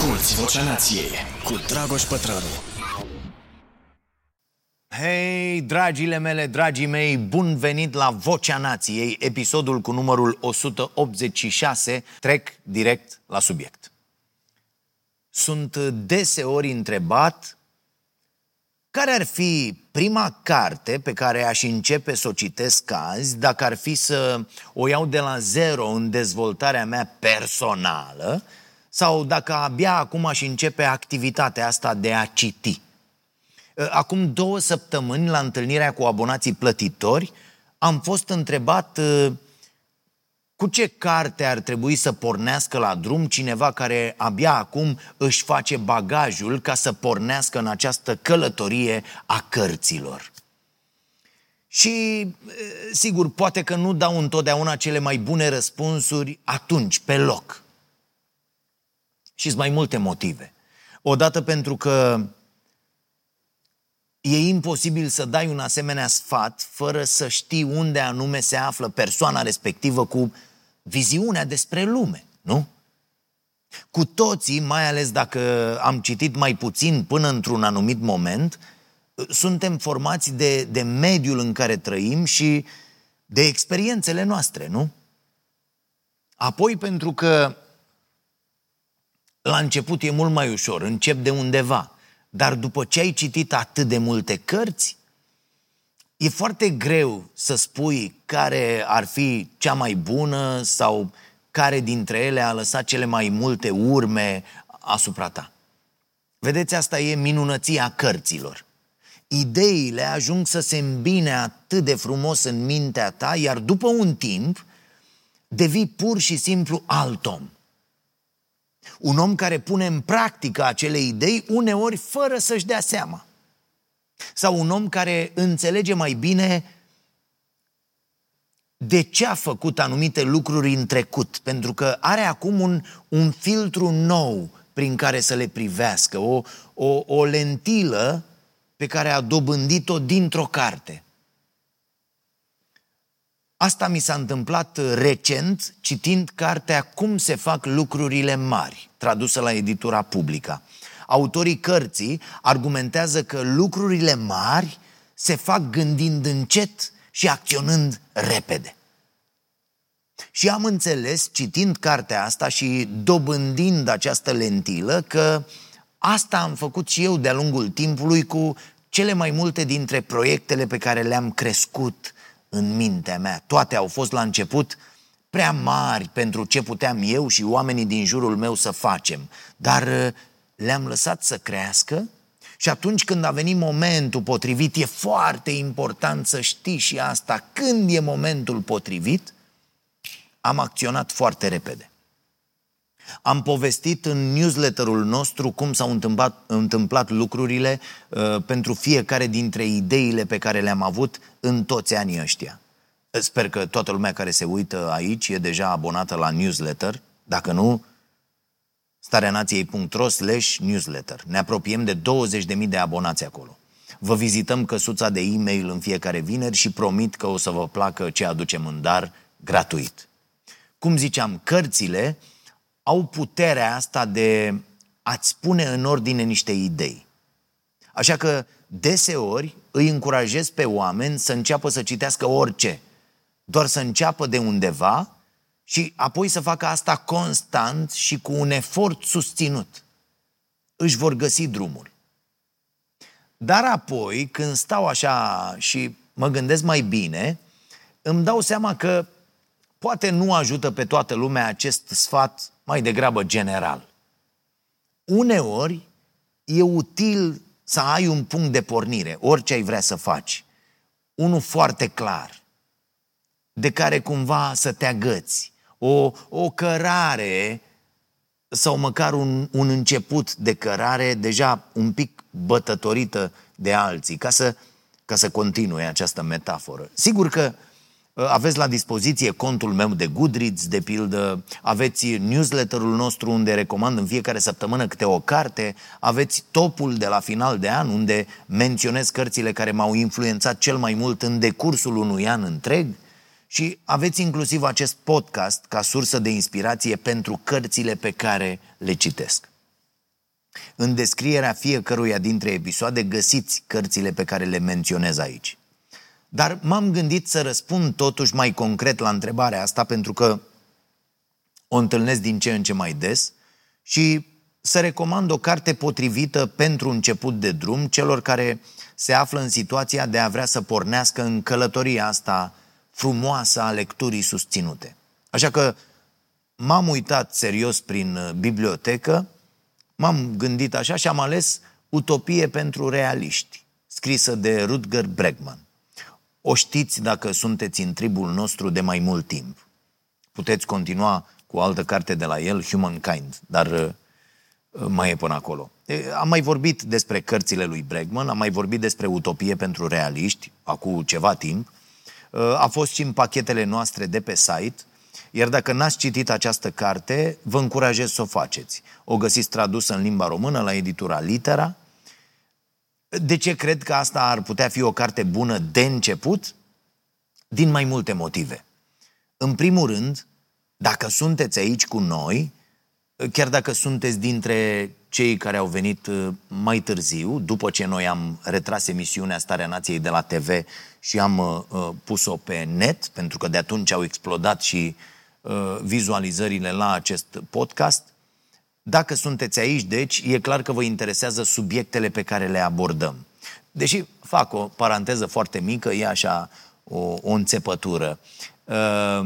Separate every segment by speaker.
Speaker 1: Asculți Vocea Nației cu Dragoș Pătrălu.
Speaker 2: Hei, dragile mele, dragii mei, bun venit la Vocea Nației, episodul cu numărul 186. Trec direct la subiect. Sunt deseori întrebat care ar fi prima carte pe care aș începe să o citesc azi, dacă ar fi să o iau de la zero în dezvoltarea mea personală, sau dacă abia acum aș începe activitatea asta de a citi. Acum două săptămâni, la întâlnirea cu abonații plătitori, am fost întrebat cu ce carte ar trebui să pornească la drum cineva care abia acum își face bagajul ca să pornească în această călătorie a cărților. Și, sigur, poate că nu dau întotdeauna cele mai bune răspunsuri atunci, pe loc. Și sunt mai multe motive. Odată pentru că e imposibil să dai un asemenea sfat fără să știi unde anume se află persoana respectivă cu viziunea despre lume, nu? Cu toții, mai ales dacă am citit mai puțin până într-un anumit moment, suntem formați de, de mediul în care trăim și de experiențele noastre, nu? Apoi pentru că la început e mult mai ușor, încep de undeva, dar după ce ai citit atât de multe cărți, E foarte greu să spui care ar fi cea mai bună sau care dintre ele a lăsat cele mai multe urme asupra ta. Vedeți, asta e minunăția cărților. Ideile ajung să se îmbine atât de frumos în mintea ta, iar după un timp devii pur și simplu alt om. Un om care pune în practică acele idei uneori fără să-și dea seama. Sau un om care înțelege mai bine de ce a făcut anumite lucruri în trecut, pentru că are acum un, un filtru nou prin care să le privească, o, o, o lentilă pe care a dobândit-o dintr-o carte. Asta mi s-a întâmplat recent citind cartea Cum se fac lucrurile mari, tradusă la editura publică. Autorii cărții argumentează că lucrurile mari se fac gândind încet și acționând repede. Și am înțeles, citind cartea asta și dobândind această lentilă, că asta am făcut și eu de-a lungul timpului cu cele mai multe dintre proiectele pe care le-am crescut în mintea mea. Toate au fost la început prea mari pentru ce puteam eu și oamenii din jurul meu să facem, dar le-am lăsat să crească și atunci când a venit momentul potrivit, e foarte important să știi și asta, când e momentul potrivit, am acționat foarte repede. Am povestit în newsletterul nostru cum s-au întâmplat, întâmplat lucrurile uh, pentru fiecare dintre ideile pe care le-am avut în toți anii ăștia. Sper că toată lumea care se uită aici e deja abonată la newsletter. Dacă nu, stareanației.ro slash newsletter. Ne apropiem de 20.000 de abonați acolo. Vă vizităm căsuța de e-mail în fiecare vineri și promit că o să vă placă ce aducem în dar gratuit. Cum ziceam, cărțile au puterea asta de a-ți pune în ordine niște idei. Așa că deseori îi încurajez pe oameni să înceapă să citească orice, doar să înceapă de undeva și apoi să facă asta constant și cu un efort susținut. Își vor găsi drumul. Dar apoi, când stau așa și mă gândesc mai bine, îmi dau seama că poate nu ajută pe toată lumea acest sfat mai degrabă general. Uneori e util să ai un punct de pornire, orice ai vrea să faci. Unul foarte clar, de care cumva să te agăți, o, o cărare sau măcar un, un început de cărare deja un pic bătătorită de alții, ca să, ca să continue această metaforă. Sigur că uh, aveți la dispoziție contul meu de Goodreads, de pildă, aveți newsletterul nostru unde recomand în fiecare săptămână câte o carte, aveți topul de la final de an unde menționez cărțile care m-au influențat cel mai mult în decursul unui an întreg, și aveți inclusiv acest podcast ca sursă de inspirație pentru cărțile pe care le citesc. În descrierea fiecăruia dintre episoade găsiți cărțile pe care le menționez aici. Dar m-am gândit să răspund totuși mai concret la întrebarea asta pentru că o întâlnesc din ce în ce mai des și să recomand o carte potrivită pentru început de drum celor care se află în situația de a vrea să pornească în călătoria asta frumoasă a lecturii susținute. Așa că m-am uitat serios prin uh, bibliotecă, m-am gândit așa și am ales Utopie pentru realiști, scrisă de Rutger Bregman. O știți dacă sunteți în tribul nostru de mai mult timp. Puteți continua cu o altă carte de la el, Humankind, dar uh, mai e până acolo. Am mai vorbit despre cărțile lui Bregman, am mai vorbit despre Utopie pentru realiști, acum ceva timp. A fost și în pachetele noastre de pe site, iar dacă n-ați citit această carte, vă încurajez să o faceți. O găsiți tradusă în limba română la editura Litera. De ce cred că asta ar putea fi o carte bună de început? Din mai multe motive. În primul rând, dacă sunteți aici cu noi, chiar dacă sunteți dintre cei care au venit uh, mai târziu, după ce noi am retras emisiunea Starea Nației de la TV și am uh, uh, pus-o pe net, pentru că de atunci au explodat și uh, vizualizările la acest podcast. Dacă sunteți aici, deci, e clar că vă interesează subiectele pe care le abordăm. Deși fac o paranteză foarte mică, e așa o, o înțepătură. Uh,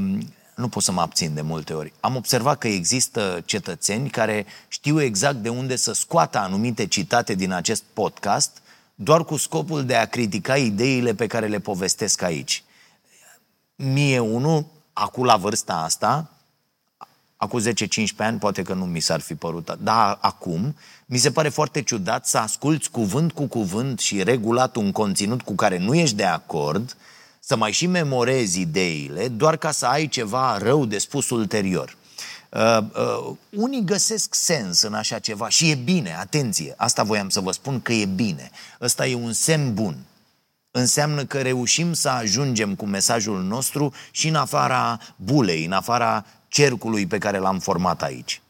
Speaker 2: nu pot să mă abțin de multe ori. Am observat că există cetățeni care știu exact de unde să scoată anumite citate din acest podcast, doar cu scopul de a critica ideile pe care le povestesc aici. Mie unul, acum la vârsta asta, acum 10-15 ani, poate că nu mi s-ar fi părut, dar acum, mi se pare foarte ciudat să asculți cuvânt cu cuvânt și regulat un conținut cu care nu ești de acord, să mai și memorezi ideile, doar ca să ai ceva rău de spus ulterior. Uh, uh, unii găsesc sens în așa ceva și e bine, atenție, asta voiam să vă spun că e bine. Ăsta e un semn bun. Înseamnă că reușim să ajungem cu mesajul nostru și în afara bulei, în afara cercului pe care l-am format aici.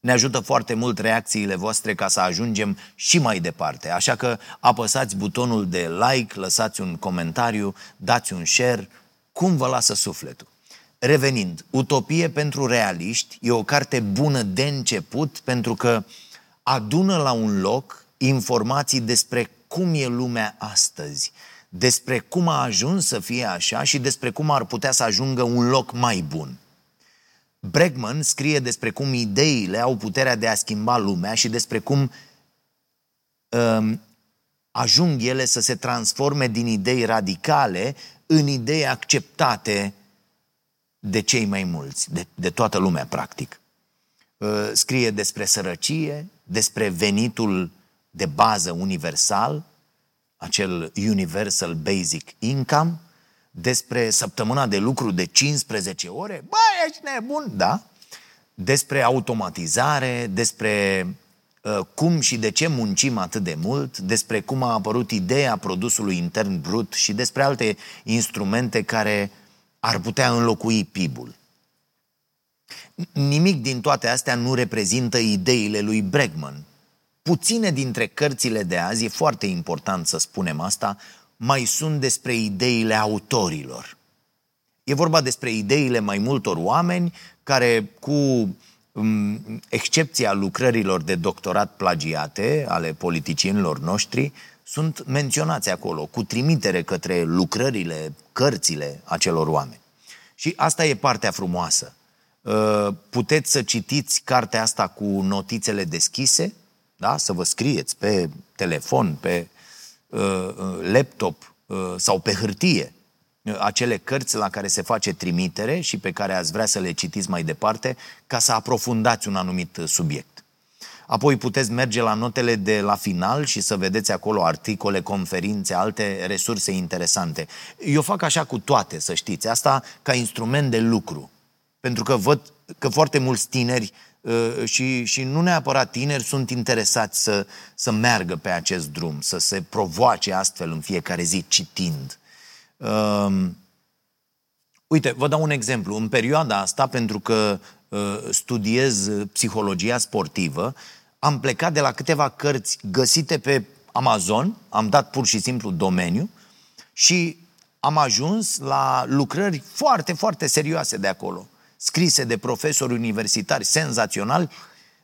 Speaker 2: Ne ajută foarte mult reacțiile voastre ca să ajungem și mai departe. Așa că apăsați butonul de like, lăsați un comentariu, dați un share, cum vă lasă sufletul. Revenind, Utopie pentru realiști e o carte bună de început pentru că adună la un loc informații despre cum e lumea astăzi, despre cum a ajuns să fie așa și despre cum ar putea să ajungă un loc mai bun. Bregman scrie despre cum ideile au puterea de a schimba lumea și despre cum um, ajung ele să se transforme din idei radicale în idei acceptate de cei mai mulți, de, de toată lumea, practic. Uh, scrie despre sărăcie, despre venitul de bază universal, acel Universal Basic Income, despre săptămâna de lucru de 15 ore, bă, ești nebun, da? Despre automatizare, despre uh, cum și de ce muncim atât de mult, despre cum a apărut ideea produsului intern brut și despre alte instrumente care ar putea înlocui PIB-ul. Nimic din toate astea nu reprezintă ideile lui Bregman. Puține dintre cărțile de azi, e foarte important să spunem asta, mai sunt despre ideile autorilor. E vorba despre ideile mai multor oameni care, cu um, excepția lucrărilor de doctorat plagiate ale politicienilor noștri, sunt menționați acolo, cu trimitere către lucrările, cărțile acelor oameni. Și asta e partea frumoasă. Uh, puteți să citiți cartea asta cu notițele deschise, da? să vă scrieți pe telefon, pe Uh, uh, laptop uh, sau pe hârtie acele cărți la care se face trimitere și pe care ați vrea să le citiți mai departe ca să aprofundați un anumit subiect. Apoi puteți merge la notele de la final și să vedeți acolo articole, conferințe, alte resurse interesante. Eu fac așa cu toate, să știți, asta ca instrument de lucru. Pentru că văd că foarte mulți tineri Uh, și, și nu neapărat tineri sunt interesați să, să meargă pe acest drum, să se provoace astfel în fiecare zi citind. Um, uite, vă dau un exemplu. În perioada asta, pentru că uh, studiez psihologia sportivă, am plecat de la câteva cărți găsite pe Amazon, am dat pur și simplu domeniu și am ajuns la lucrări foarte, foarte serioase de acolo, scrise de profesori universitari senzaționali,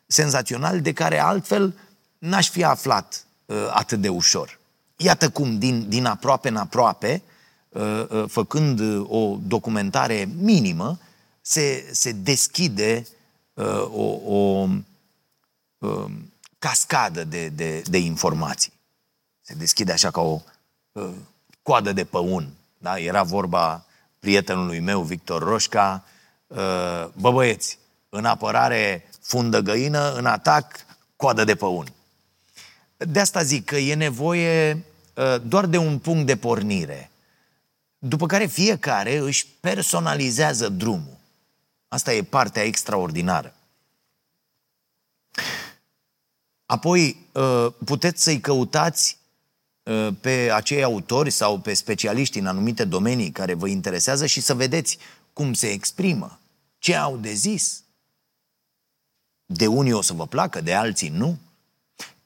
Speaker 2: senzațional de care altfel n-aș fi aflat uh, atât de ușor. Iată cum, din, din aproape în aproape, uh, uh, făcând uh, o documentare minimă, se, se deschide uh, o, o uh, cascadă de, de, de informații. Se deschide așa ca o uh, coadă de păun. Da? Era vorba prietenului meu, Victor Roșca, uh, bă băieți, în apărare fundă găină, în atac coadă de păun. De asta zic că e nevoie uh, doar de un punct de pornire, după care fiecare își personalizează drumul. Asta e partea extraordinară. Apoi, uh, puteți să-i căutați uh, pe acei autori sau pe specialiști în anumite domenii care vă interesează și să vedeți cum se exprimă, ce au de zis. De unii o să vă placă, de alții nu.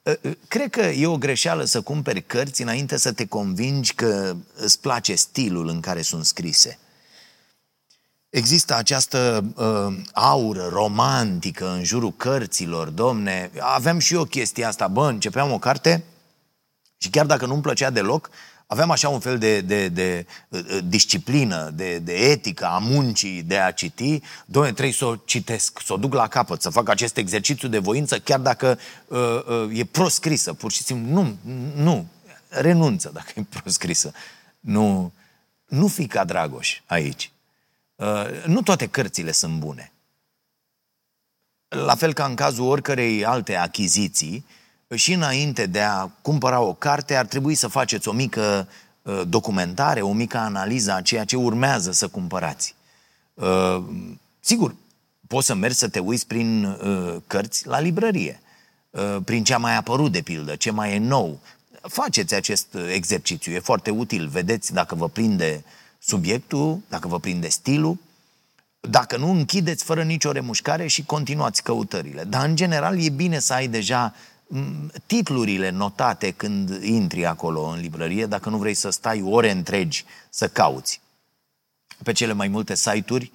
Speaker 2: Uh, cred că e o greșeală să cumperi cărți înainte să te convingi că îți place stilul în care sunt scrise. Există această uh, aură romantică în jurul cărților, domne. Aveam și eu chestia asta, bă, începeam o carte și chiar dacă nu-mi plăcea deloc, aveam așa un fel de, de, de uh, disciplină, de, de etică a muncii, de a citi. Domne, trebuie să o citesc, să o duc la capăt, să fac acest exercițiu de voință, chiar dacă uh, uh, e proscrisă, pur și simplu. Nu, nu, renunță dacă e proscrisă. Nu, nu fi ca Dragoș aici. Uh, nu toate cărțile sunt bune. La fel ca în cazul oricărei alte achiziții, și înainte de a cumpăra o carte, ar trebui să faceți o mică uh, documentare, o mică analiză a ceea ce urmează să cumpărați. Uh, sigur, poți să mergi să te uiți prin cărți la librărie, prin ce a mai apărut, de pildă, ce mai e nou. Faceți acest exercițiu, e foarte util. Vedeți dacă vă prinde uh, subiectul, dacă vă prinde stilul, dacă nu, închideți fără nicio remușcare și continuați căutările. Dar, în general, e bine să ai deja titlurile notate când intri acolo în librărie, dacă nu vrei să stai ore întregi să cauți. Pe cele mai multe site-uri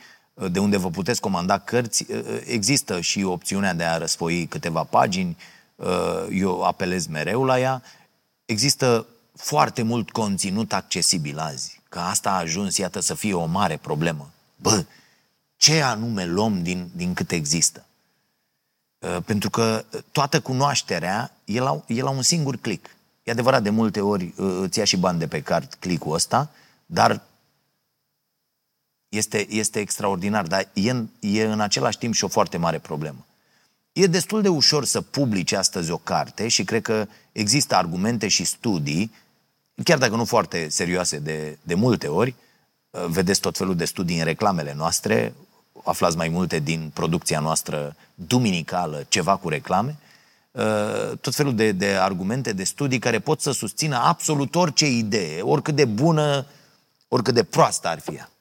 Speaker 2: de unde vă puteți comanda cărți, există și opțiunea de a răsfoi câteva pagini, eu apelez mereu la ea. Există foarte mult conținut accesibil azi că asta a ajuns, iată, să fie o mare problemă. Bă, ce anume luăm din, din cât există? Uh, pentru că toată cunoașterea e la, e la un singur click. E adevărat, de multe ori uh, îți ia și bani de pe card click-ul ăsta, dar este, este extraordinar, dar e, e în același timp și o foarte mare problemă. E destul de ușor să publici astăzi o carte și cred că există argumente și studii chiar dacă nu foarte serioase de, de multe ori, uh, vedeți tot felul de studii în reclamele noastre, aflați mai multe din producția noastră duminicală, ceva cu reclame, uh, tot felul de, de argumente, de studii care pot să susțină absolut orice idee, oricât de bună, oricât de proastă ar fi ea.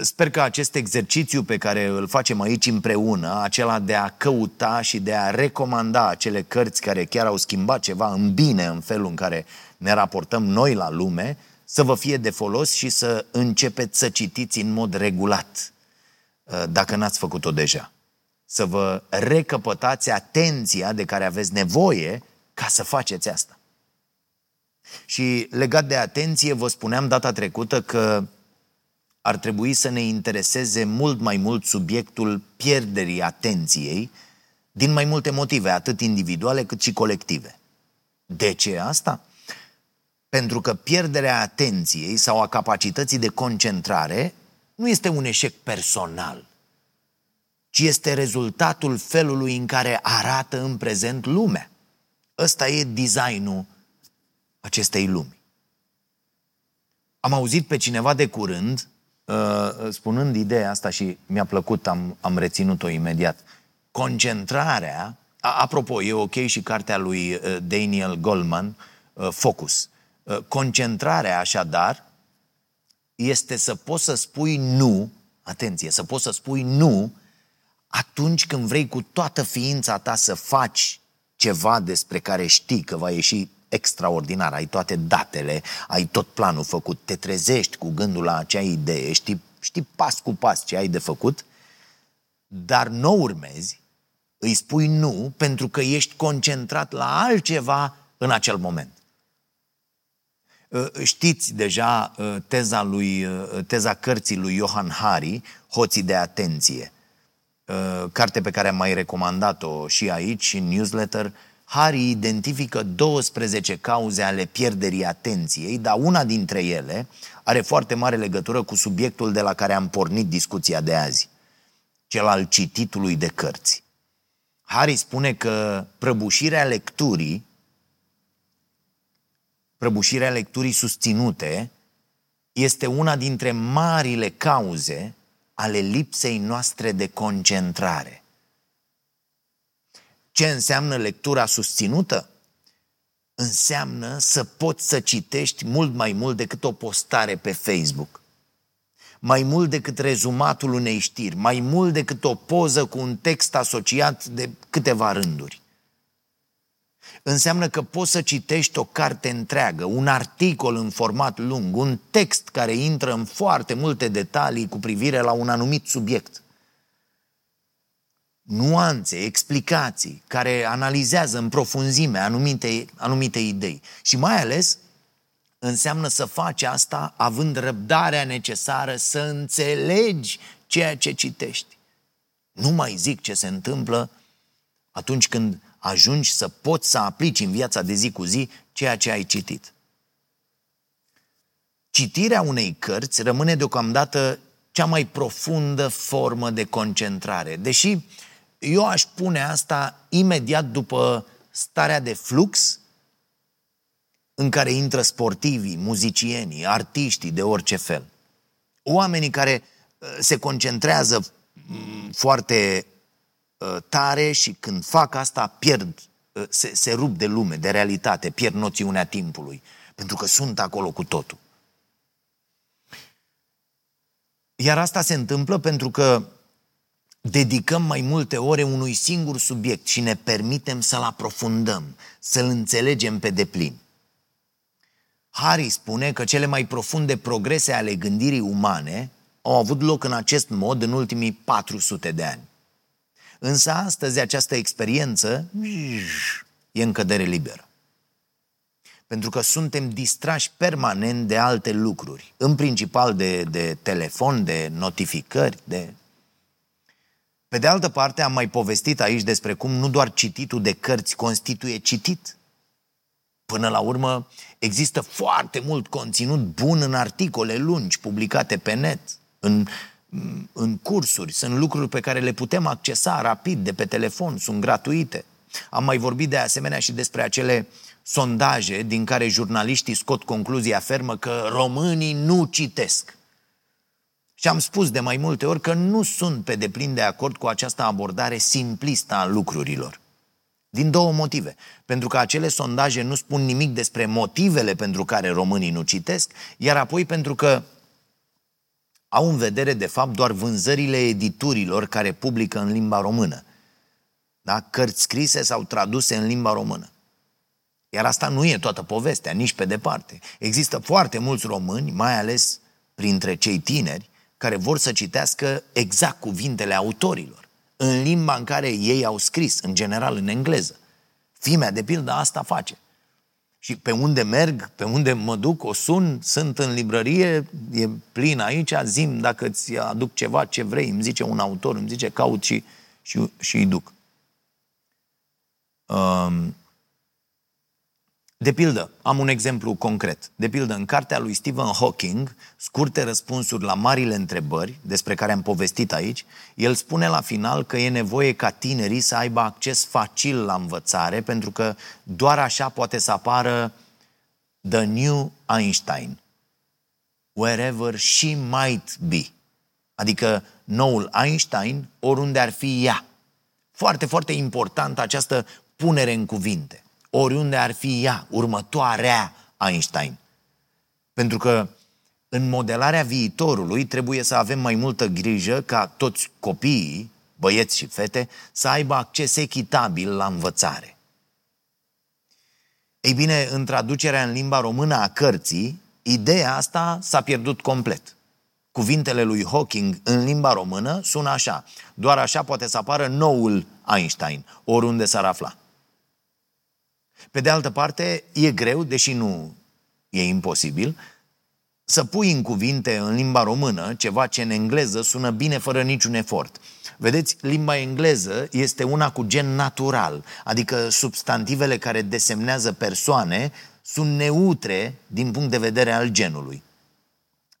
Speaker 2: Sper că acest exercițiu pe care îl facem aici împreună, acela de a căuta și de a recomanda acele cărți care chiar au schimbat ceva în bine în felul în care ne raportăm noi la lume, să vă fie de folos și să începeți să citiți în mod regulat, uh, dacă n-ați făcut-o deja. Să vă recăpătați atenția de care aveți nevoie ca să faceți asta. Și legat de atenție, vă spuneam data trecută că ar trebui să ne intereseze mult mai mult subiectul pierderii atenției din mai multe motive, atât individuale cât și colective. De ce asta? Pentru că pierderea atenției sau a capacității de concentrare nu este un eșec personal, ci este rezultatul felului în care arată în prezent lumea. Ăsta e designul acestei lumi. Am auzit pe cineva de curând Uh, spunând ideea asta și mi-a plăcut, am, am reținut-o imediat, concentrarea, a, apropo, e ok și cartea lui uh, Daniel Goldman, uh, Focus. Concentrarea, așadar, este să poți să spui nu, atenție, să poți să spui nu atunci când vrei cu toată ființa ta să faci ceva despre care știi că va ieși extraordinar, ai toate datele, ai tot planul făcut, te trezești cu gândul la acea idee, știi, știi pas cu pas ce ai de făcut, dar nu urmezi, îi spui nu pentru că ești concentrat la altceva în acel moment. Ă, știți deja ă, teza, lui, ă, teza cărții lui Johan Hari, Hoții de atenție, carte pe care am mai recomandat-o și aici, în newsletter, Hari identifică 12 cauze ale pierderii atenției, dar una dintre ele are foarte mare legătură cu subiectul de la care am pornit discuția de azi, cel al cititului de cărți. Hari spune că prăbușirea lecturii, prăbușirea lecturii susținute, este una dintre marile cauze ale lipsei noastre de concentrare. Ce înseamnă lectura susținută? Înseamnă să poți să citești mult mai mult decât o postare pe Facebook. Mai mult decât rezumatul unei știri, mai mult decât o poză cu un text asociat de câteva rânduri. Înseamnă că poți să citești o carte întreagă, un articol în format lung, un text care intră în foarte multe detalii cu privire la un anumit subiect nuanțe, explicații, care analizează în profunzime anumite, anumite idei. Și mai ales înseamnă să faci asta având răbdarea necesară să înțelegi ceea ce citești. Nu mai zic ce se întâmplă atunci când ajungi să poți să aplici în viața de zi cu zi ceea ce ai citit. Citirea unei cărți rămâne deocamdată cea mai profundă formă de concentrare, deși eu aș pune asta imediat după starea de flux în care intră sportivii, muzicienii, artiștii de orice fel. Oamenii care uh, se concentrează mm, foarte uh, tare și când fac asta pierd, uh, se, se rup de lume, de realitate, pierd noțiunea timpului, pentru că sunt acolo cu totul. Iar asta se întâmplă pentru că dedicăm mai multe ore unui singur subiect și ne permitem să-l aprofundăm, să-l înțelegem pe deplin. Harry spune că cele mai profunde progrese ale gândirii umane au avut loc în acest mod în ultimii 400 de ani. Însă astăzi această experiență e în cădere liberă. Pentru că suntem distrași permanent de alte lucruri, în principal de, de telefon, de notificări, de pe de altă parte, am mai povestit aici despre cum nu doar cititul de cărți constituie citit. Până la urmă, există foarte mult conținut bun în articole lungi publicate pe net, în, în cursuri. Sunt lucruri pe care le putem accesa rapid de pe telefon, sunt gratuite. Am mai vorbit de asemenea și despre acele sondaje din care jurnaliștii scot concluzia fermă că românii nu citesc. Și am spus de mai multe ori că nu sunt pe deplin de acord cu această abordare simplistă a lucrurilor. Din două motive. Pentru că acele sondaje nu spun nimic despre motivele pentru care românii nu citesc, iar apoi pentru că au în vedere, de fapt, doar vânzările editurilor care publică în limba română. Da? Cărți scrise sau traduse în limba română. Iar asta nu e toată povestea, nici pe departe. Există foarte mulți români, mai ales printre cei tineri, care vor să citească exact cuvintele autorilor, în limba în care ei au scris, în general în engleză. Fimea, de pildă, asta face. Și pe unde merg, pe unde mă duc, o sun, sunt în librărie, e plin aici, zim dacă îți aduc ceva, ce vrei, îmi zice un autor, îmi zice caut și, și, și îi duc. Um, de pildă, am un exemplu concret. De pildă, în cartea lui Stephen Hawking, scurte răspunsuri la marile întrebări, despre care am povestit aici, el spune la final că e nevoie ca tinerii să aibă acces facil la învățare, pentru că doar așa poate să apară The New Einstein, wherever she might be. Adică noul Einstein, oriunde ar fi ea. Foarte, foarte important această punere în cuvinte oriunde ar fi ea, următoarea Einstein. Pentru că în modelarea viitorului trebuie să avem mai multă grijă ca toți copiii, băieți și fete, să aibă acces echitabil la învățare. Ei bine, în traducerea în limba română a cărții, ideea asta s-a pierdut complet. Cuvintele lui Hawking în limba română sună așa. Doar așa poate să apară noul Einstein, oriunde s-ar afla. Pe de altă parte, e greu, deși nu e imposibil, să pui în cuvinte în limba română ceva ce în engleză sună bine fără niciun efort. Vedeți, limba engleză este una cu gen natural, adică substantivele care desemnează persoane sunt neutre din punct de vedere al genului.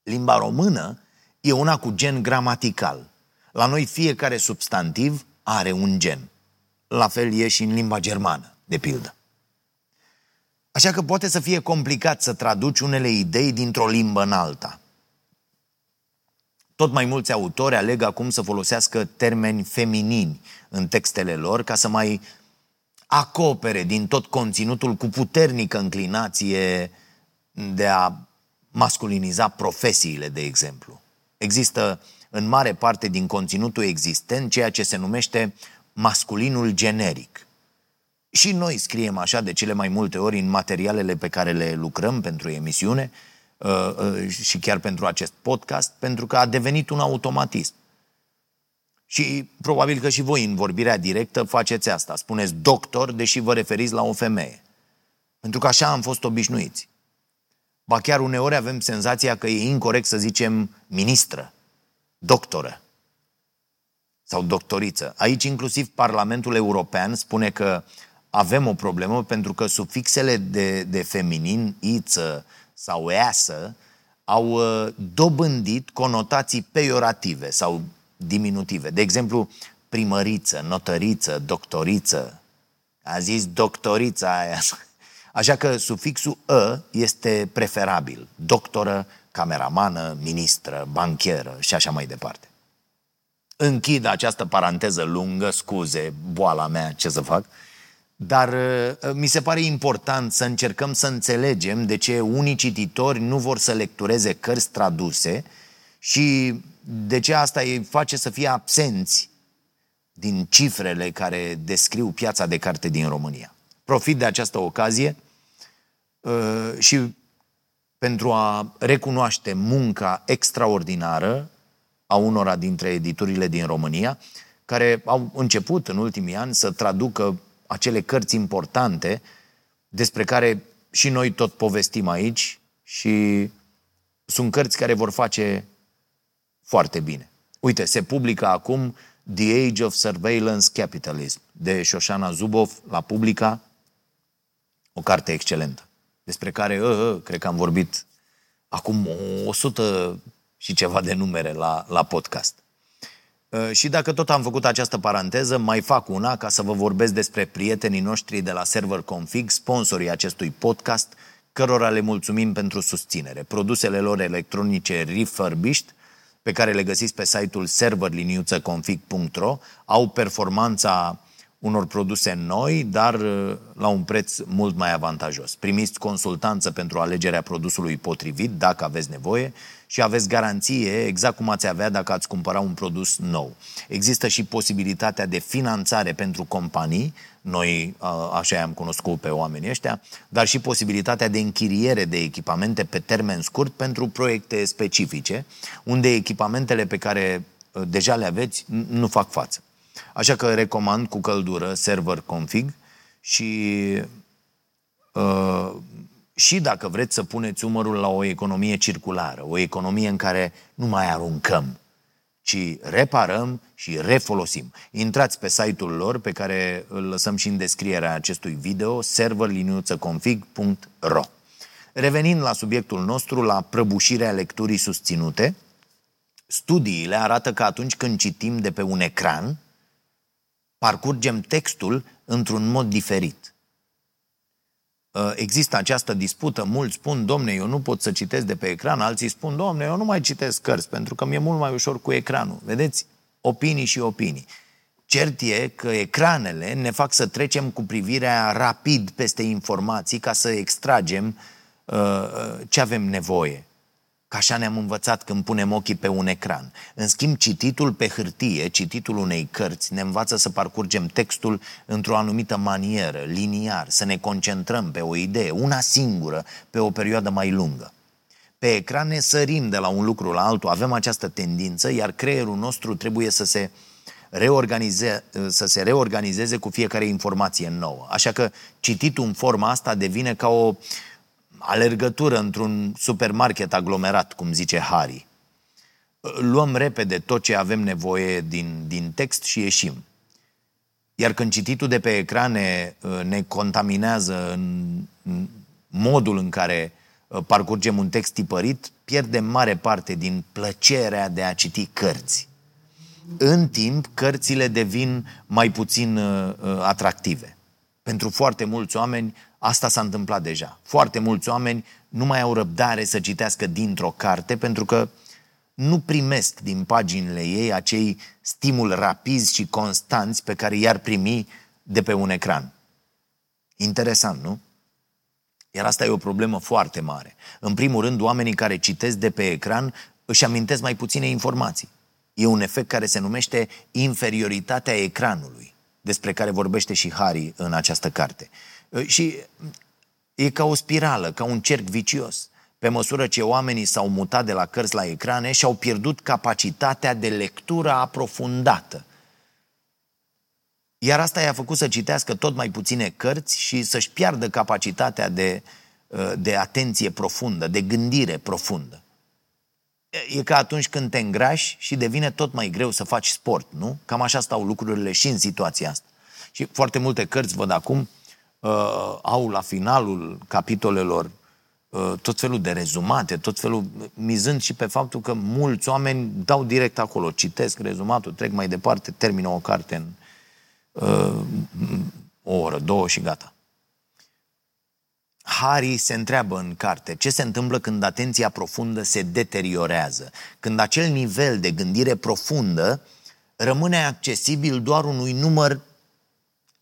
Speaker 2: Limba română e una cu gen gramatical. La noi fiecare substantiv are un gen. La fel e și în limba germană, de pildă. Așa că poate să fie complicat să traduci unele idei dintr-o limbă în alta. Tot mai mulți autori aleg acum să folosească termeni feminini în textele lor ca să mai acopere din tot conținutul cu puternică înclinație de a masculiniza profesiile, de exemplu. Există în mare parte din conținutul existent ceea ce se numește masculinul generic. Și noi scriem așa de cele mai multe ori în materialele pe care le lucrăm pentru emisiune uh, uh, și chiar pentru acest podcast, pentru că a devenit un automatism. Și probabil că și voi în vorbirea directă faceți asta. Spuneți doctor, deși vă referiți la o femeie. Pentru că așa am fost obișnuiți. Ba chiar uneori avem senzația că e incorrect să zicem ministră, doctoră sau doctoriță. Aici inclusiv Parlamentul European spune că avem o problemă pentru că sufixele de, de feminin, iță sau easă, au uh, dobândit conotații peiorative sau diminutive. De exemplu, primăriță, notăriță, doctoriță. A zis doctorița aia. Așa că sufixul ă este preferabil. Doctoră, cameramană, ministră, bancheră și așa mai departe. Închid această paranteză lungă, scuze, boala mea, ce să fac, dar uh, mi se pare important să încercăm să înțelegem de ce unii cititori nu vor să lectureze cărți traduse și de ce asta îi face să fie absenți din cifrele care descriu piața de carte din România. Profit de această ocazie uh, și pentru a recunoaște munca extraordinară a unora dintre editurile din România, care au început în ultimii ani să traducă acele cărți importante despre care și noi tot povestim aici și sunt cărți care vor face foarte bine. Uite, se publică acum The Age of Surveillance Capitalism de Shoshana Zuboff la Publica, o carte excelentă, despre care, uh, uh, cred că am vorbit acum 100 și ceva de numere la, la podcast. Uh, și dacă tot am făcut această paranteză, mai fac una ca să vă vorbesc despre prietenii noștri de la Server Config, sponsorii acestui podcast, cărora le mulțumim pentru susținere. Produsele lor electronice refurbished, pe care le găsiți pe site-ul serverliniuțăconfig.ro, au performanța unor produse noi, dar uh, la un preț mult mai avantajos. Primiți consultanță pentru alegerea produsului potrivit, dacă aveți nevoie, și aveți garanție exact cum ați avea dacă ați cumpăra un produs nou. Există și posibilitatea de finanțare pentru companii, noi așa am cunoscut pe oamenii ăștia, dar și posibilitatea de închiriere de echipamente pe termen scurt pentru proiecte specifice, unde echipamentele pe care deja le aveți nu fac față. Așa că recomand cu căldură server config și uh, și dacă vreți să puneți umărul la o economie circulară, o economie în care nu mai aruncăm, ci reparăm și refolosim. Intrați pe site-ul lor, pe care îl lăsăm și în descrierea acestui video, serverliniuțăconfig.ro Revenind la subiectul nostru, la prăbușirea lecturii susținute, studiile arată că atunci când citim de pe un ecran, parcurgem textul într-un mod diferit. Uh, există această dispută, mulți spun, domne, eu nu pot să citesc de pe ecran, alții spun, domne, eu nu mai citesc cărți, pentru că mi-e mult mai ușor cu ecranul. Vedeți? Opinii și opinii. Cert e că ecranele ne fac să trecem cu privirea rapid peste informații ca să extragem uh, uh ce avem nevoie Că așa ne-am învățat când punem ochii pe un ecran. În schimb, cititul pe hârtie, cititul unei cărți, ne învață să parcurgem textul într-o anumită manieră, liniar, să ne concentrăm pe o idee, una singură, pe o perioadă mai lungă. Pe ecran ne sărim de la un lucru la altul, avem această tendință, iar creierul nostru trebuie să se reorganize, să se reorganizeze cu fiecare informație nouă. Așa că cititul în forma asta devine ca o alergătură într-un supermarket aglomerat, cum zice Harry. Luăm repede tot ce avem nevoie din, din text și ieșim. Iar când cititul de pe ecrane uh, ne contaminează în modul în care uh, parcurgem un text tipărit, pierdem mare parte din plăcerea de a citi cărți. În timp, cărțile devin mai puțin uh, atractive. Pentru foarte mulți oameni, Asta s-a întâmplat deja. Foarte mulți oameni nu mai au răbdare să citească dintr-o carte pentru că nu primesc din paginile ei acei stimul rapizi și constanți pe care i-ar primi de pe un ecran. Interesant, nu? Iar asta e o problemă foarte mare. În primul rând, oamenii care citesc de pe ecran își amintesc mai puține informații. E un efect care se numește inferioritatea ecranului, despre care vorbește și Harry în această carte. Uh, și e ca o spirală, ca un cerc vicios. Pe măsură ce oamenii s-au mutat de la cărți la ecrane și-au pierdut capacitatea de lectură aprofundată. Iar asta i-a făcut să citească tot mai puține cărți și să-și piardă capacitatea de, uh, de atenție profundă, de gândire profundă. E ca atunci când te îngrași și devine tot mai greu să faci sport, nu? Cam așa stau lucrurile și în situația asta. Și foarte multe cărți, văd acum, uh, au la finalul capitolelor uh, tot felul de rezumate, tot felul, mizând și pe faptul că mulți oameni dau direct acolo, citesc rezumatul, trec mai departe, termină o carte în uh, o oră, două și gata. Harry se întreabă în carte ce se întâmplă când atenția profundă se deteriorează, când acel nivel de gândire profundă rămâne accesibil doar unui număr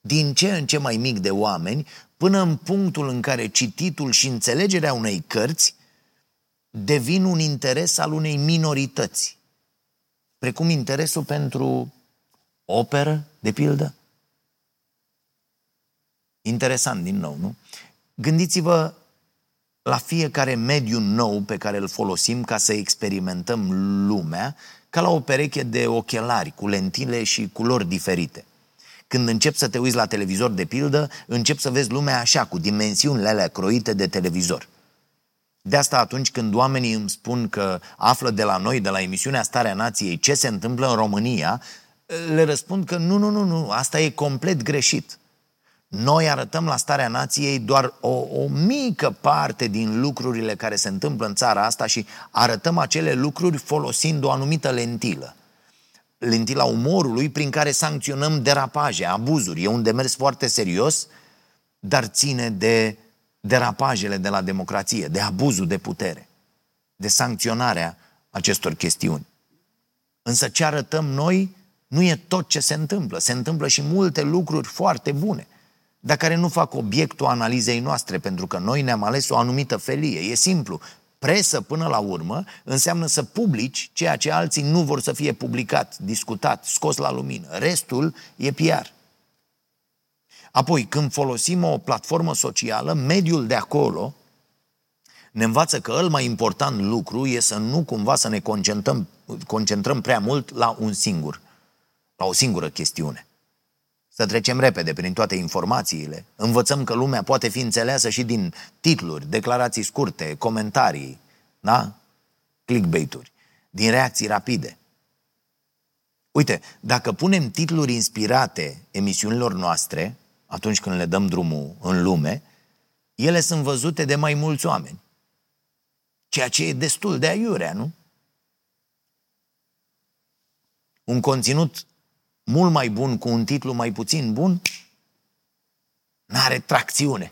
Speaker 2: din ce în ce mai mic de oameni, până în punctul în care cititul și înțelegerea unei cărți devin un interes al unei minorități, precum interesul pentru operă, de pildă. Interesant din nou, nu? Gândiți-vă la fiecare mediu nou pe care îl folosim ca să experimentăm lumea, ca la o pereche de ochelari cu lentile și culori diferite. Când începi să te uiți la televizor de pildă, începi să vezi lumea așa, cu dimensiunile alea croite de televizor. De asta atunci când oamenii îmi spun că află de la noi, de la emisiunea Starea Nației, ce se întâmplă în România, le răspund că nu, nu, nu, nu, asta e complet greșit. Noi arătăm la Starea Nației doar o, o mică parte din lucrurile care se întâmplă în țara asta și arătăm acele lucruri folosind o anumită lentilă lentila umorului prin care sancționăm derapaje, abuzuri. E un demers foarte serios, dar ține de derapajele de la democrație, de abuzul de putere, de sancționarea acestor chestiuni. Însă ce arătăm noi nu e tot ce se întâmplă. Se întâmplă și multe lucruri foarte bune, dar care nu fac obiectul analizei noastre, pentru că noi ne-am ales o anumită felie. E simplu. Presă, până la urmă, înseamnă să publici ceea ce alții nu vor să fie publicat, discutat, scos la lumină. Restul e PR. Apoi, când folosim o platformă socială, mediul de acolo ne învață că cel mai important lucru e să nu cumva să ne concentrăm, concentrăm prea mult la un singur, la o singură chestiune. Să trecem repede prin toate informațiile. Învățăm că lumea poate fi înțeleasă și din titluri, declarații scurte, comentarii, da? Clickbait-uri, din reacții rapide. Uite, dacă punem titluri inspirate emisiunilor noastre, atunci când le dăm drumul în lume, ele sunt văzute de mai mulți oameni. Ceea ce e destul de aiurea, nu? Un conținut mult mai bun cu un titlu mai puțin bun, n-are tracțiune.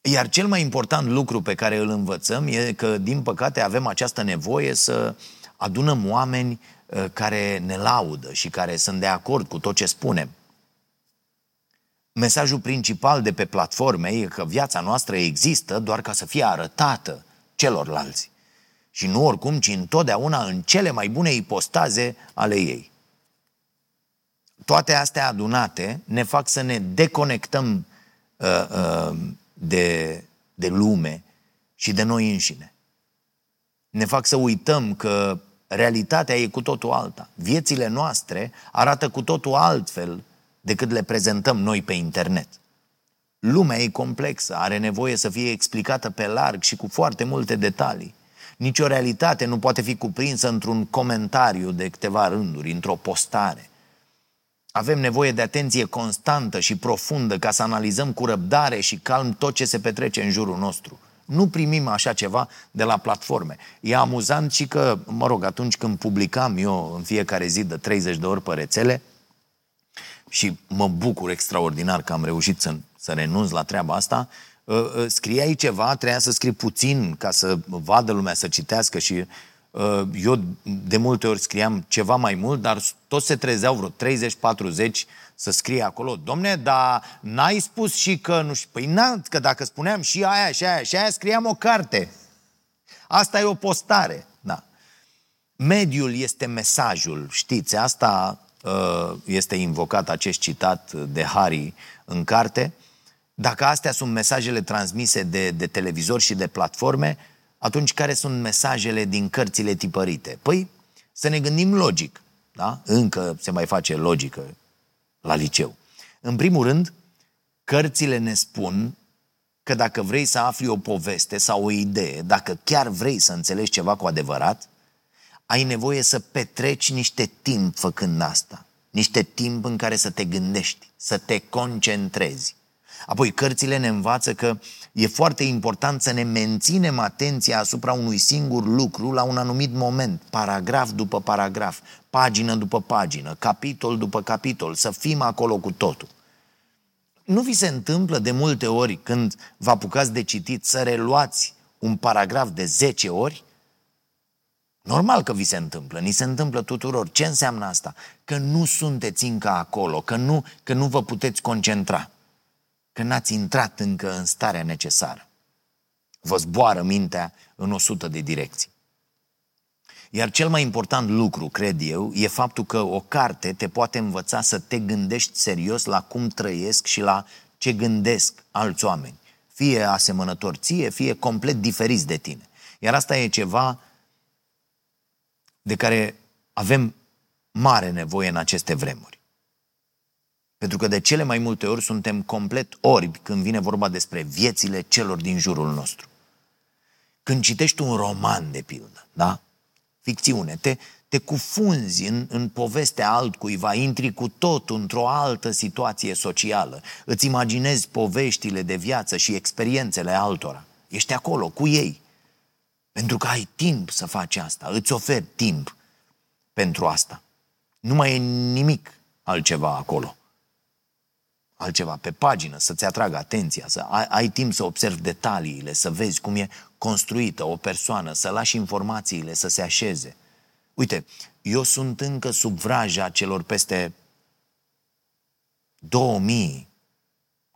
Speaker 2: Iar cel mai important lucru pe care îl învățăm e că, din păcate, avem această nevoie să adunăm oameni uh, care ne laudă și care sunt de acord cu tot ce spunem. Mesajul principal de pe platforme e că viața noastră există doar ca să fie arătată celorlalți. Și nu oricum, ci întotdeauna în cele mai bune ipostaze ale ei. Toate astea adunate ne fac să ne deconectăm uh, uh, de, de lume și de noi înșine. Ne fac să uităm că realitatea e cu totul alta. Viețile noastre arată cu totul altfel decât le prezentăm noi pe internet. Lumea e complexă, are nevoie să fie explicată pe larg și cu foarte multe detalii. Nici o realitate nu poate fi cuprinsă într-un comentariu de câteva rânduri, într-o postare. Avem nevoie de atenție constantă și profundă ca să analizăm cu răbdare și calm tot ce se petrece în jurul nostru. Nu primim așa ceva de la platforme. E amuzant și că, mă rog, atunci când publicam eu în fiecare zi de 30 de ori pe rețele, și mă bucur extraordinar că am reușit să, să renunț la treaba asta, uh, uh, scriai ceva, trebuia să scrii puțin ca să vadă lumea, să citească și uh, eu de multe ori scriam ceva mai mult, dar toți se trezeau vreo 30-40 să scrie acolo, domne, dar n-ai spus și că nu știu, păi n că dacă spuneam și aia și aia și aia, scriam o carte. Asta e o postare, da. Mediul este mesajul, știți, asta uh, este invocat acest citat de Harry în carte. Dacă astea sunt mesajele transmise de, de televizor și de platforme, atunci care sunt mesajele din cărțile tipărite? Păi, să ne gândim logic, da? Încă se mai face logică la liceu. În primul rând, cărțile ne spun că dacă vrei să afli o poveste sau o idee, dacă chiar vrei să înțelegi ceva cu adevărat, ai nevoie să petreci niște timp făcând asta. Niște timp în care să te gândești, să te concentrezi. Apoi, cărțile ne învață că e foarte important să ne menținem atenția asupra unui singur lucru la un anumit moment, paragraf după paragraf, pagină după pagină, capitol după capitol, să fim acolo cu totul. Nu vi se întâmplă de multe ori când vă apucați de citit să reluați un paragraf de 10 ori? Normal că vi se întâmplă, ni se întâmplă tuturor. Ce înseamnă asta? Că nu sunteți încă acolo, că nu, că nu vă puteți concentra, că n-ați intrat încă în starea necesară. Vă zboară mintea în o sută de direcții. Iar cel mai important lucru, cred eu, e faptul că o carte te poate învăța să te gândești serios la cum trăiesc și la ce gândesc alți oameni. Fie asemănător ție, fie complet diferiți de tine. Iar asta e ceva de care avem mare nevoie în aceste vremuri. Pentru că de cele mai multe ori suntem complet orbi când vine vorba despre viețile celor din jurul nostru. Când citești un roman, de pildă, da? ficțiune, te, te cufunzi în, în povestea altcuiva, intri cu tot într-o altă situație socială, îți imaginezi poveștile de viață și experiențele altora. Ești acolo, cu ei. Pentru că ai timp să faci asta, îți oferi timp pentru asta. Nu mai e nimic altceva acolo. Altceva pe pagină, să-ți atragă atenția, să ai, ai timp să observi detaliile, să vezi cum e construită o persoană, să lași informațiile să se așeze. Uite, eu sunt încă sub vraja celor peste 2000,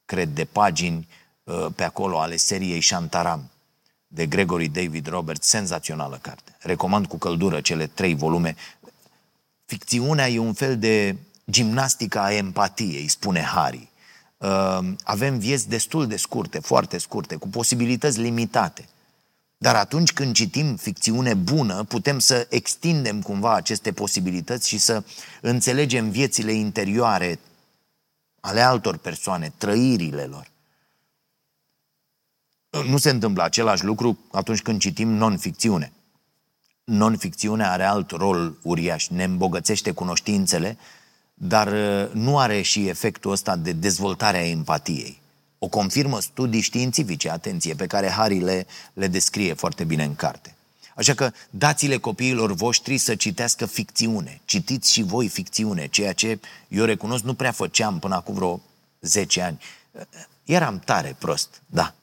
Speaker 2: cred, de pagini uh, pe acolo ale seriei Shantaram de Gregory David Roberts, senzațională carte. Recomand cu căldură cele trei volume. Ficțiunea e un fel de gimnastica a empatiei, spune Harry. Uh, avem vieți destul de scurte, foarte scurte, cu posibilități limitate. Dar atunci când citim ficțiune bună, putem să extindem cumva aceste posibilități și să înțelegem viețile interioare ale altor persoane, trăirile lor. Nu se întâmplă același lucru atunci când citim non-ficțiune. Non-ficțiunea are alt rol uriaș, ne îmbogățește cunoștințele, dar uh, nu are și efectul ăsta de dezvoltare a empatiei. O confirmă studii științifice, atenție, pe care Harry le, le descrie foarte bine în carte. Așa că dați-le copiilor voștri să citească ficțiune. Citiți și voi ficțiune, ceea ce eu recunosc nu prea făceam până acum vreo 10 ani. Eram tare prost, da.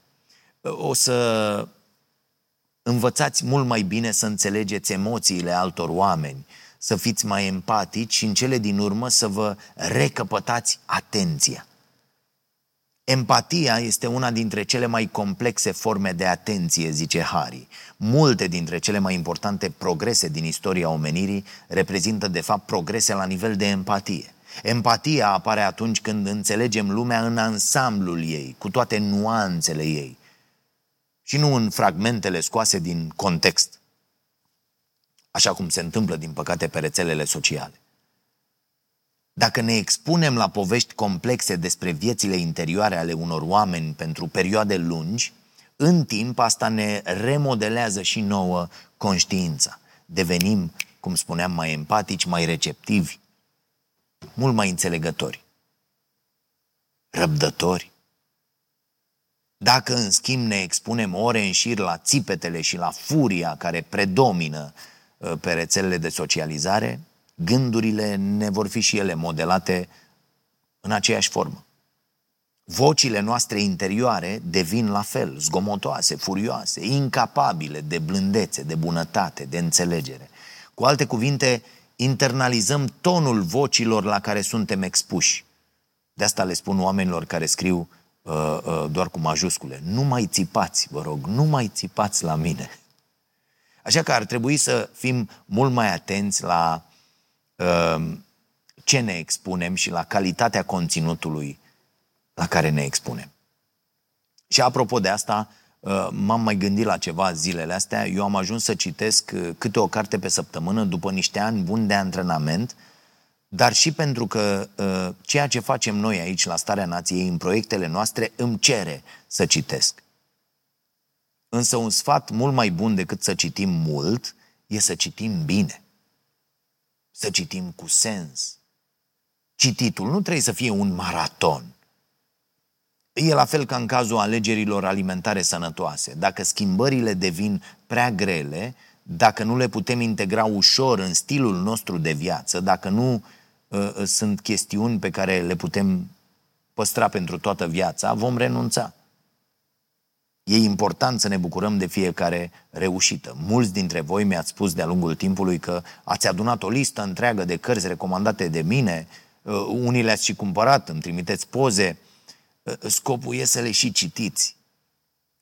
Speaker 2: O să învățați mult mai bine să înțelegeți emoțiile altor oameni, să fiți mai empatici și în cele din urmă să vă recăpătați atenția. Empatia este una dintre cele mai complexe forme de atenție, zice Hari. Multe dintre cele mai importante progrese din istoria omenirii reprezintă, de fapt, progrese la nivel de empatie. Empatia apare atunci când înțelegem lumea în ansamblul ei, cu toate nuanțele ei, și nu în fragmentele scoase din context, așa cum se întâmplă, din păcate, pe rețelele sociale. Dacă ne expunem la povești complexe despre viețile interioare ale unor oameni pentru perioade lungi, în timp asta ne remodelează și nouă conștiința. Devenim, cum spuneam, mai empatici, mai receptivi, mult mai înțelegători, răbdători. Dacă, în schimb, ne expunem ore în șir la țipetele și la furia care predomină uh, pe rețelele de socializare, gândurile ne vor fi și ele modelate în aceeași formă. Vocile noastre interioare devin la fel, zgomotoase, furioase, incapabile de blândețe, de bunătate, de înțelegere. Cu alte cuvinte, internalizăm tonul vocilor la care suntem expuși. De asta le spun oamenilor care scriu uh, uh, doar cu majuscule. Nu mai țipați, vă rog, nu mai țipați la mine. Așa că ar trebui să fim mult mai atenți la uh, ce ne expunem și la calitatea conținutului la care ne expunem. Și apropo de asta, uh, m-am mai gândit la ceva zilele astea. Eu am ajuns să citesc uh, câte o carte pe săptămână după niște ani buni de antrenament, dar și pentru că uh, ceea ce facem noi aici la Starea Nației, în proiectele noastre, îmi cere să citesc. Însă un sfat mult mai bun decât să citim mult e să citim bine. Să citim cu sens. Cititul nu trebuie să fie un maraton – E la fel ca în cazul alegerilor alimentare sănătoase. Dacă schimbările devin prea grele, dacă nu le putem integra ușor în stilul nostru de viață, dacă nu uh, uh, sunt chestiuni pe care le putem păstra pentru toată viața, vom renunța. E important să ne bucurăm de fiecare reușită. Mulți dintre voi mi-ați spus de-a lungul timpului că ați adunat o listă întreagă de cărți recomandate de mine, uh, unii le-ați și cumpărat, îmi trimiteți poze, scopul e să le și citiți.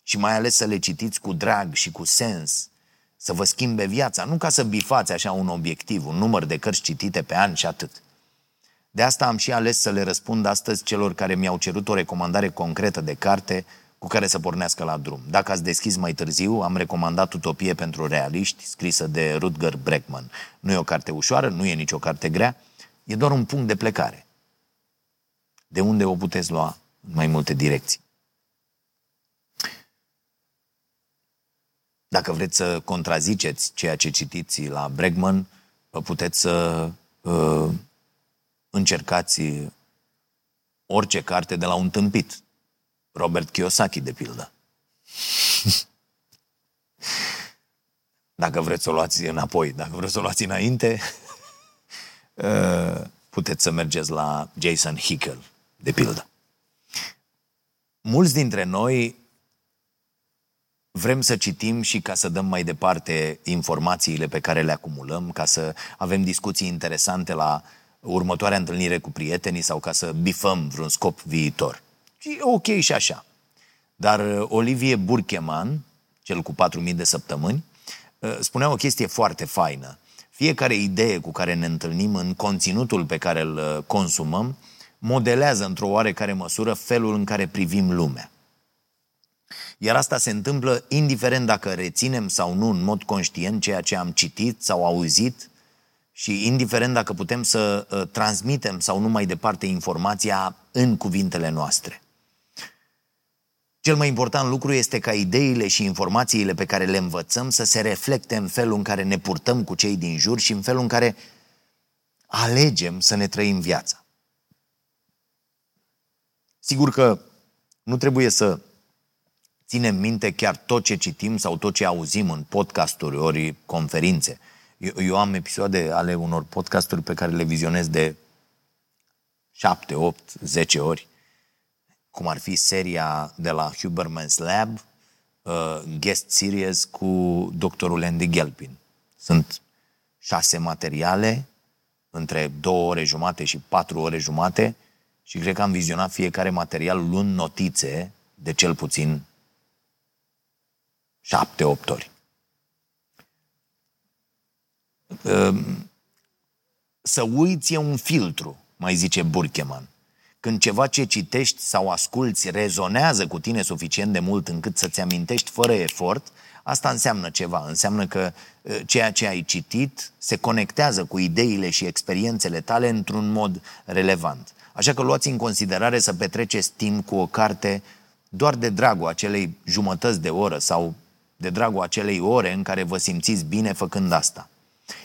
Speaker 2: Și mai ales să le citiți cu drag și cu sens. Să vă schimbe viața, nu ca să bifați așa un obiectiv, un număr de cărți citite pe an și atât. De asta am și ales să le răspund astăzi celor care mi-au cerut o recomandare concretă de carte cu care să pornească la drum. Dacă ați deschis mai târziu, am recomandat Utopie pentru realiști, scrisă de Rutger Breckman. Nu e o carte ușoară, nu e nicio carte grea, e doar un punct de plecare. De unde o puteți lua în mai multe direcții. Dacă vreți să contraziceți ceea ce citiți la Bregman, puteți să uh, încercați orice carte de la un tâmpit. Robert Kiyosaki, de pildă. dacă vreți să o luați înapoi, dacă vreți să o luați înainte, uh, puteți să mergeți la Jason Hickel, de pildă. Mulți dintre noi vrem să citim și ca să dăm mai departe informațiile pe care le acumulăm, ca să avem discuții interesante la următoarea întâlnire cu prietenii sau ca să bifăm vreun scop viitor. Și e ok și așa. Dar uh, Olivier Burkeman, cel cu 4.000 de săptămâni, uh, spunea o chestie foarte faină. Fiecare idee cu care ne întâlnim în conținutul pe care îl uh, consumăm modelează într-o oarecare măsură felul în care privim lumea. Iar asta se întâmplă indiferent dacă reținem sau nu în mod conștient ceea ce am citit sau auzit și indiferent dacă putem să uh, transmitem sau nu mai departe informația în cuvintele noastre. Cel mai important lucru este ca ideile și informațiile pe care le învățăm să se reflecte în felul în care ne purtăm cu cei din jur și în felul în care alegem să ne trăim viața. Sigur că nu trebuie să ținem minte chiar tot ce citim sau tot ce auzim în podcasturi ori conferințe. Eu, eu am episoade ale unor podcasturi pe care le vizionez de 7, 8, 10 ori, cum ar fi seria de la Huberman's Lab, uh, guest series cu doctorul Andy Gelpin. Sunt șase materiale între două ore jumate și patru ore jumate și cred că am vizionat fiecare material luând notițe de cel puțin șapte, opt ori. Ehm, să uiți e un filtru, mai zice Burkeman. Când ceva ce citești sau asculți rezonează cu tine suficient de mult încât să-ți amintești fără efort, asta înseamnă ceva. Înseamnă că ceea ce ai citit se conectează cu ideile și experiențele tale într-un mod relevant. Așa că luați în considerare să petreceți timp cu o carte doar de dragul acelei jumătăți de oră sau de dragul acelei ore în care vă simțiți bine făcând asta.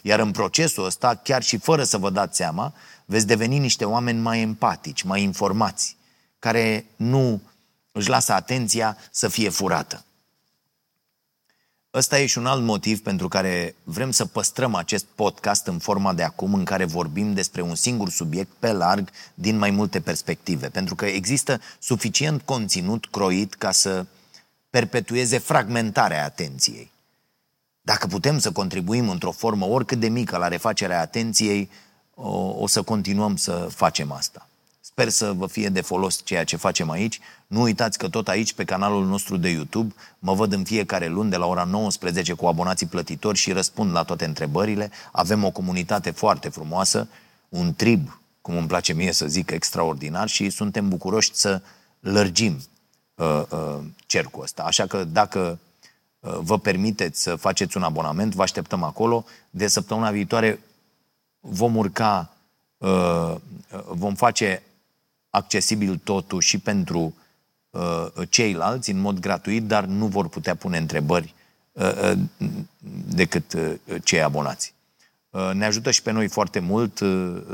Speaker 2: Iar în procesul ăsta, chiar și fără să vă dați seama, veți deveni niște oameni mai empatici, mai informați, care nu își lasă atenția să fie furată. Ăsta e și un alt motiv pentru care vrem să păstrăm acest podcast în forma de acum, în care vorbim despre un singur subiect pe larg, din mai multe perspective. Pentru că există suficient conținut croit ca să perpetueze fragmentarea atenției. Dacă putem să contribuim într-o formă oricât de mică la refacerea atenției, o, o să continuăm să facem asta. Sper să vă fie de folos ceea ce facem aici. Nu uitați că tot aici, pe canalul nostru de YouTube, mă văd în fiecare luni de la ora 19 cu abonații plătitori și răspund la toate întrebările. Avem o comunitate foarte frumoasă, un trib, cum îmi place mie să zic, extraordinar și suntem bucuroși să lărgim uh, uh, cercul ăsta. Așa că dacă uh, vă permiteți să faceți un abonament, vă așteptăm acolo. De săptămâna viitoare vom urca, uh, vom face accesibil totul și pentru uh, ceilalți în mod gratuit, dar nu vor putea pune întrebări uh, decât cei abonați. Ne ajută și pe noi foarte mult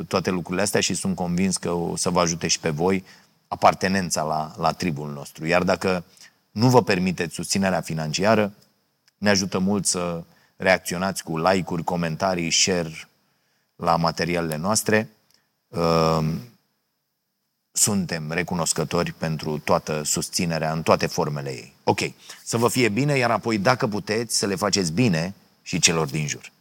Speaker 2: toate lucrurile astea și sunt convins că o să vă ajute și pe voi apartenența la, la tribul nostru. Iar dacă nu vă permiteți susținerea financiară, ne ajută mult să reacționați cu like-uri, comentarii, share la materialele noastre. Ehm, suntem recunoscători pentru toată susținerea în toate formele ei. Ok, să vă fie bine, iar apoi, dacă puteți, să le faceți bine și celor din jur.